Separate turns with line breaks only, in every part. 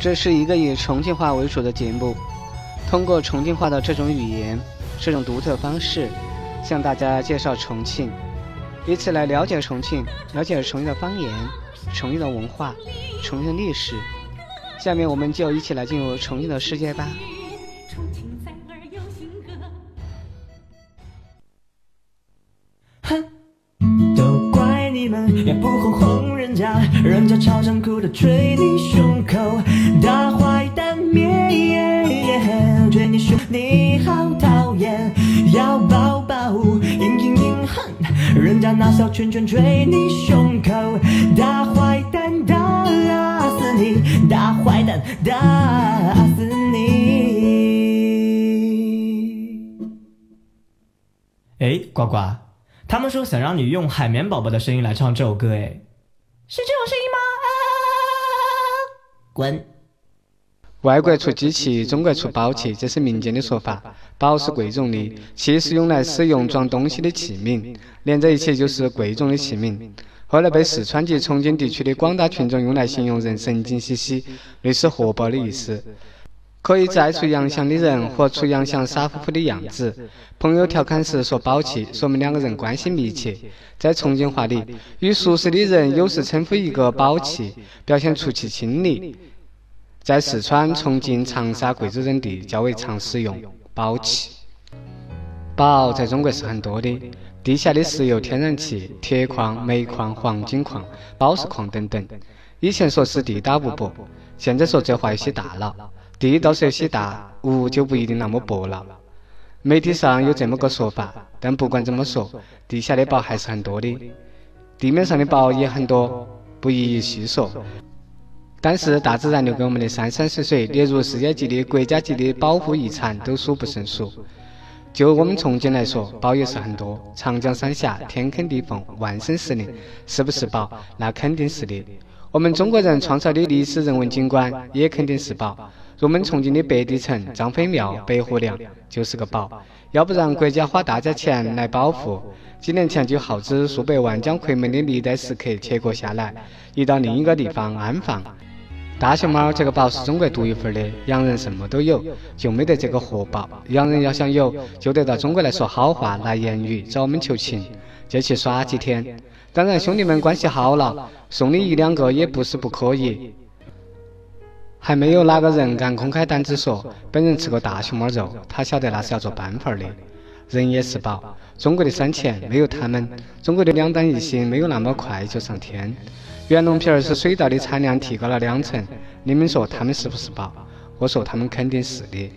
这是一个以重庆话为主的节目，通过重庆话的这种语言、这种独特方式，向大家介绍重庆，以此来了解重庆，了解重庆的方言、重庆的文化、重庆的历史。下面我们就一起来进入重庆的世界吧。
哼，都怪你们也不哄哄人家，人家超想哭的捶你胸口。大坏蛋咩，捶你胸，你好讨厌，要抱抱，嘤嘤嘤哼，人家拿小拳拳捶你胸口。大坏蛋打死你，大坏蛋打死你。哎，呱呱，他们说想让你用海绵宝宝的声音来唱这首歌，哎，是这种声音吗？滚！
外国出机器，中国出宝器，这是民间的说法。宝是贵重的，器是用来使用装东西的器皿，连在一起就是贵重的器皿。后来被四川及重庆地区的广大群众用来形容人神经兮兮，类似活宝的意思。可以载出洋相的人和出洋相傻乎乎的样子。朋友调侃时说宝器，说明两个人关系密切。在重庆话里，与熟识的人有时称呼一个宝器，表现出其亲昵。在四川、重庆、长沙、贵州等地较为常使用“宝气”。宝在中国是很多的，地下的石油、天然气、铁矿、煤矿、黄金矿、宝石矿等等。以前说是地大物博，现在说这话有些大了。地倒是有些大，物就不一定那么薄了。媒体上有这么个说法，但不管怎么说，地下的宝还是很多的，地面上的宝也很多，不一一细说。但是大自然留给我们的山山水水，列入世界级的、国家级的保护遗产都数不胜数。就我们重庆来说，宝也是很多。长江三峡，天坑地缝，万生石林，是不是宝？那肯定是的。我们中国人创造的历史人文景观也肯定是宝。如我们重庆的白帝城、张飞庙、白虎梁就是个宝。要不然国家花大价钱来保护，几年前就耗资数百万将夔门的历代石刻切割下来，移到另一个地方安放。大熊猫这个宝是中国独一份的，洋人什么都有，就没得这个活宝。洋人要想有，就得到中国来说好话，拿言语找我们求情，就去耍几天。当然，兄弟们关系好了，送你一两个也不是不可以。还没有哪个人敢公开胆子说本人吃过大熊猫肉，他晓得那是要做半份的。人也是宝，中国的三钱没有他们，中国的两弹一星没有那么快就上天。袁隆平儿是水稻的产量提高了两成，你们说他们是不是宝？我说他们肯定是的。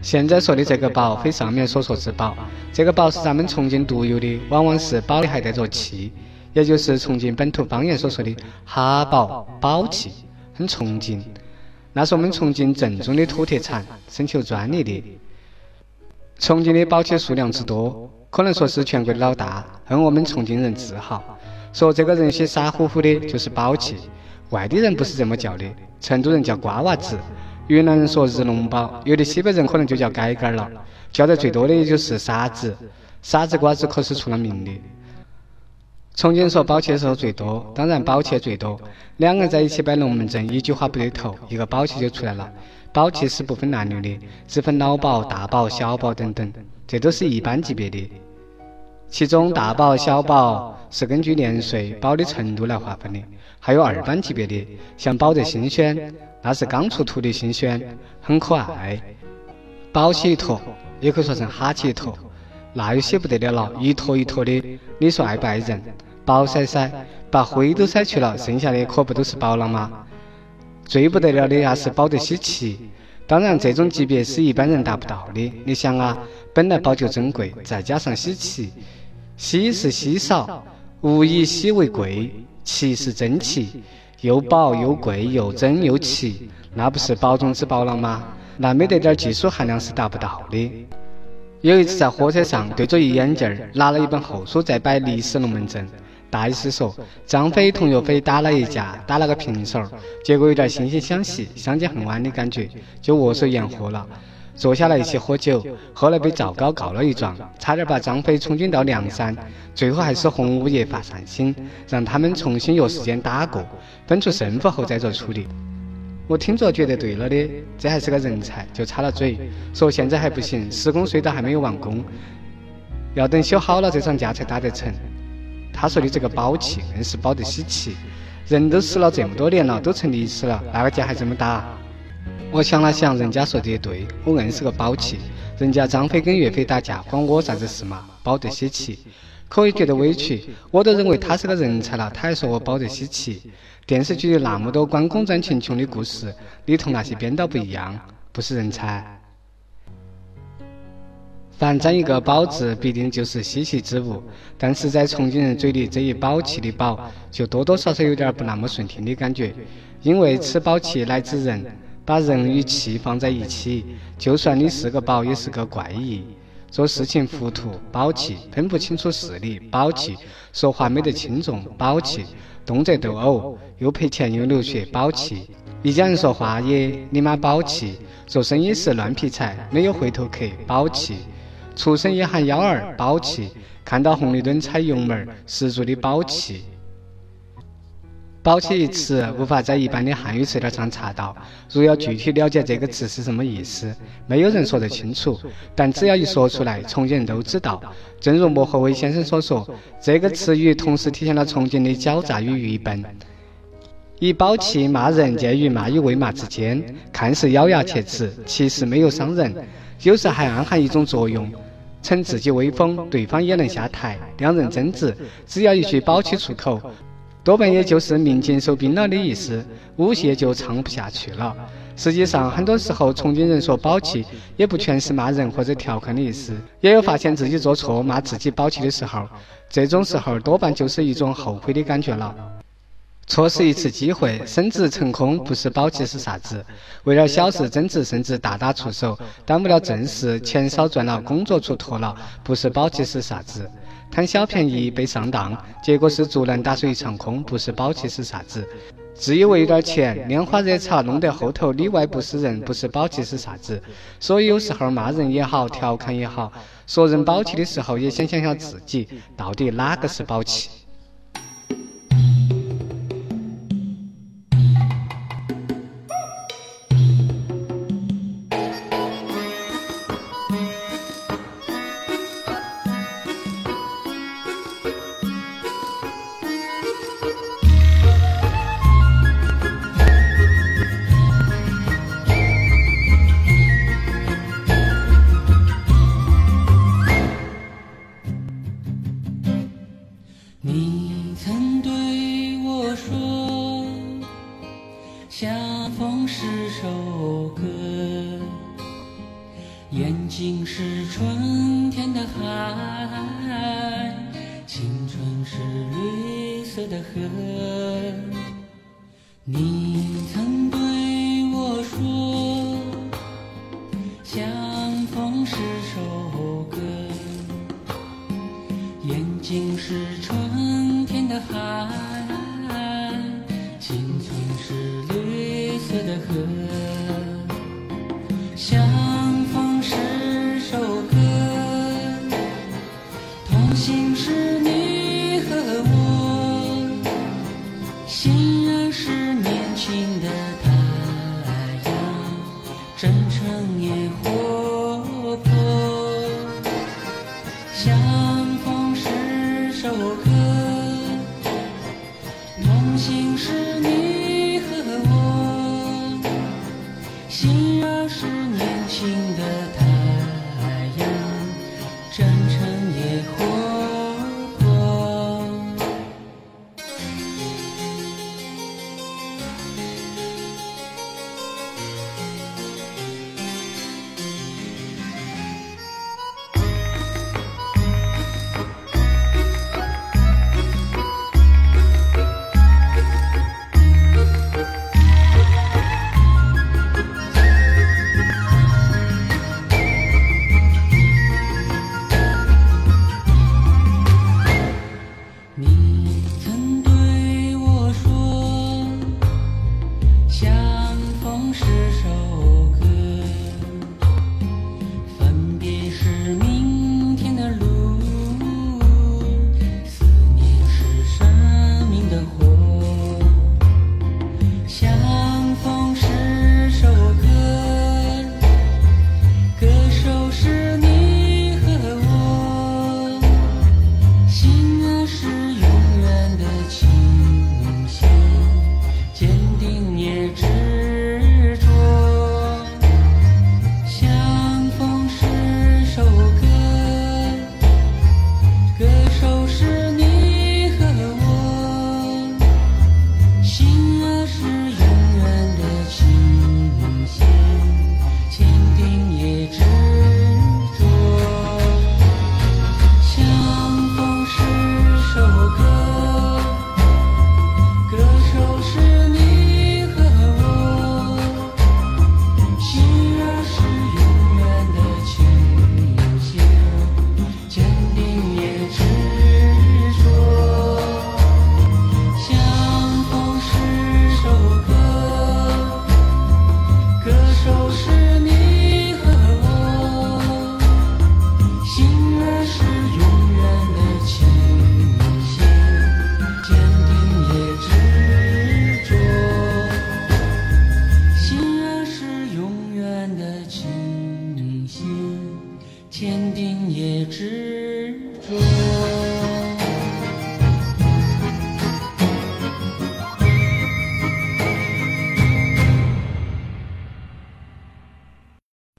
现在说的这个宝，非上面所说之宝，这个宝是咱们重庆独有的，往往是宝里还带着气，也就是重庆本土方言所说的哈宝宝气，很重庆。那是我们重庆正宗的土特产，申求专利的。重庆的宝气数量之多，可能说是全国的老大，很我们重庆人自豪。说这个人些傻乎乎的，就是宝气。外地人不是这么叫的，成都人叫瓜娃子，云南人说日龙宝，有的西北人可能就叫改改了。叫得最多的也就是傻子，傻子瓜子可是出了名的。重庆说宝气的时候最多，当然宝气最多。两个人在一起摆龙门阵，一句话不对头，一个宝气就出来了。宝气是不分男女的，只分老宝、大宝、小宝等等，这都是一般级别的。其中大宝、小宝是根据年岁、宝的程度来划分的，还有二般级别的，像宝得新鲜，那是刚出土的新鲜，很可爱。宝起一坨，也可以说成哈起一坨，那有些不得了了，一坨一坨的，你说爱不爱人？宝筛筛，把灰都筛去了，剩下的可不都是宝了吗？最不得了的那是宝得稀奇，当然这种级别是一般人达不到的。你想啊，本来宝就珍贵，再加上稀奇。稀是稀少，物以稀为贵；奇是珍奇，又宝又贵又珍又奇，那不是宝中之宝了吗？那没得点技术含量是达不到的。有一次在火车上，对着一眼镜儿，拿了一本厚书在摆历史龙门阵，大意是说张飞同岳飞打了一架，打了个平手，结果有点惺惺相惜、相见恨晚的感觉，就握手言和了。坐下来一起喝酒，后来被赵高告了一状，差点把张飞充军到梁山。最后还是洪五爷发善心，让他们重新约时间打过，分出胜负后再做处理。我听着觉得对了的，这还是个人才，就插了嘴，说现在还不行，施工隧道还没有完工，要等修好了这场架才打得成。他说的这个宝气，硬是保得稀奇，人都死了这么多年了，都成历史了，那个架还怎么打？我想了想，人家说的也对，我硬是个宝气。人家张飞跟岳飞打架，关我啥子事嘛？保得稀奇。可以觉得委屈，我都认为他是个人才了，他还说我保得稀奇。电视剧里那么多关公战秦琼的故事，你同那些编导不一样，不是人才。凡沾一个“宝”字，必定就是稀奇之物。但是在重庆人嘴里，这一“宝气”的“宝”，就多多少少有点不那么顺听的感觉。因为此宝气来自人，把人与气放在一起，就算你是个宝，也是个怪异。做事情糊涂，宝气；分不清楚事理，宝气；说话没得轻重，宝气；动辄斗殴，又赔钱又流血，宝气；一家人说话也你妈宝气；做生意时乱劈柴，没有回头客，宝气；出生也喊幺儿，宝气；看到红绿灯踩油门，十足的宝气。宝气一词无法在一般的汉语词典上查到，如要具体了解这个词是什么意思，没有人说得清楚。但只要一说出来，重庆人都知道。正如莫和伟先生所说，这个词语同时体现了重庆的狡诈与愚笨。以宝气骂人，介于骂与未骂之间，看似咬牙切齿，其实没有伤人，有时还暗含一种作用，逞自己威风，对方也能下台。两人争执，只要一句宝气出口。多半也就是民警收兵了的意思，舞榭就唱不下去了。实际上，很多时候重庆人说宝气，也不全是骂人或者调侃的意思，也有发现自己做错骂自己宝气的时候。这种时候多半就是一种后悔的感觉了。错失一次机会，升职成功不是宝气是啥子？为了小事争执甚至大打出手，耽误了正事，钱少赚了，工作出脱了，不是宝气是啥子？贪小便宜被上当，结果是竹篮打水一场空，不是宝气是啥子？自以为有点钱，拈花惹草，弄得后头里外不是人，不是宝气是啥子？所以有时候骂人也好，调侃也好，说人宝气的时候，也先想想自己，到底哪个是宝气？
眼睛是春天的海青春是绿色的河。你曾对我说相逢是首歌。眼睛是春天的海青春是绿色的河。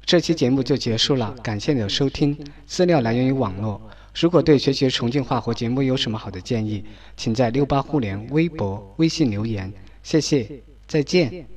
这期节目就结束了，感谢你的收听。资料来源于网络。如果对学习重庆话和节目有什么好的建议，请在六八互联微博、微信留言。谢谢，再见。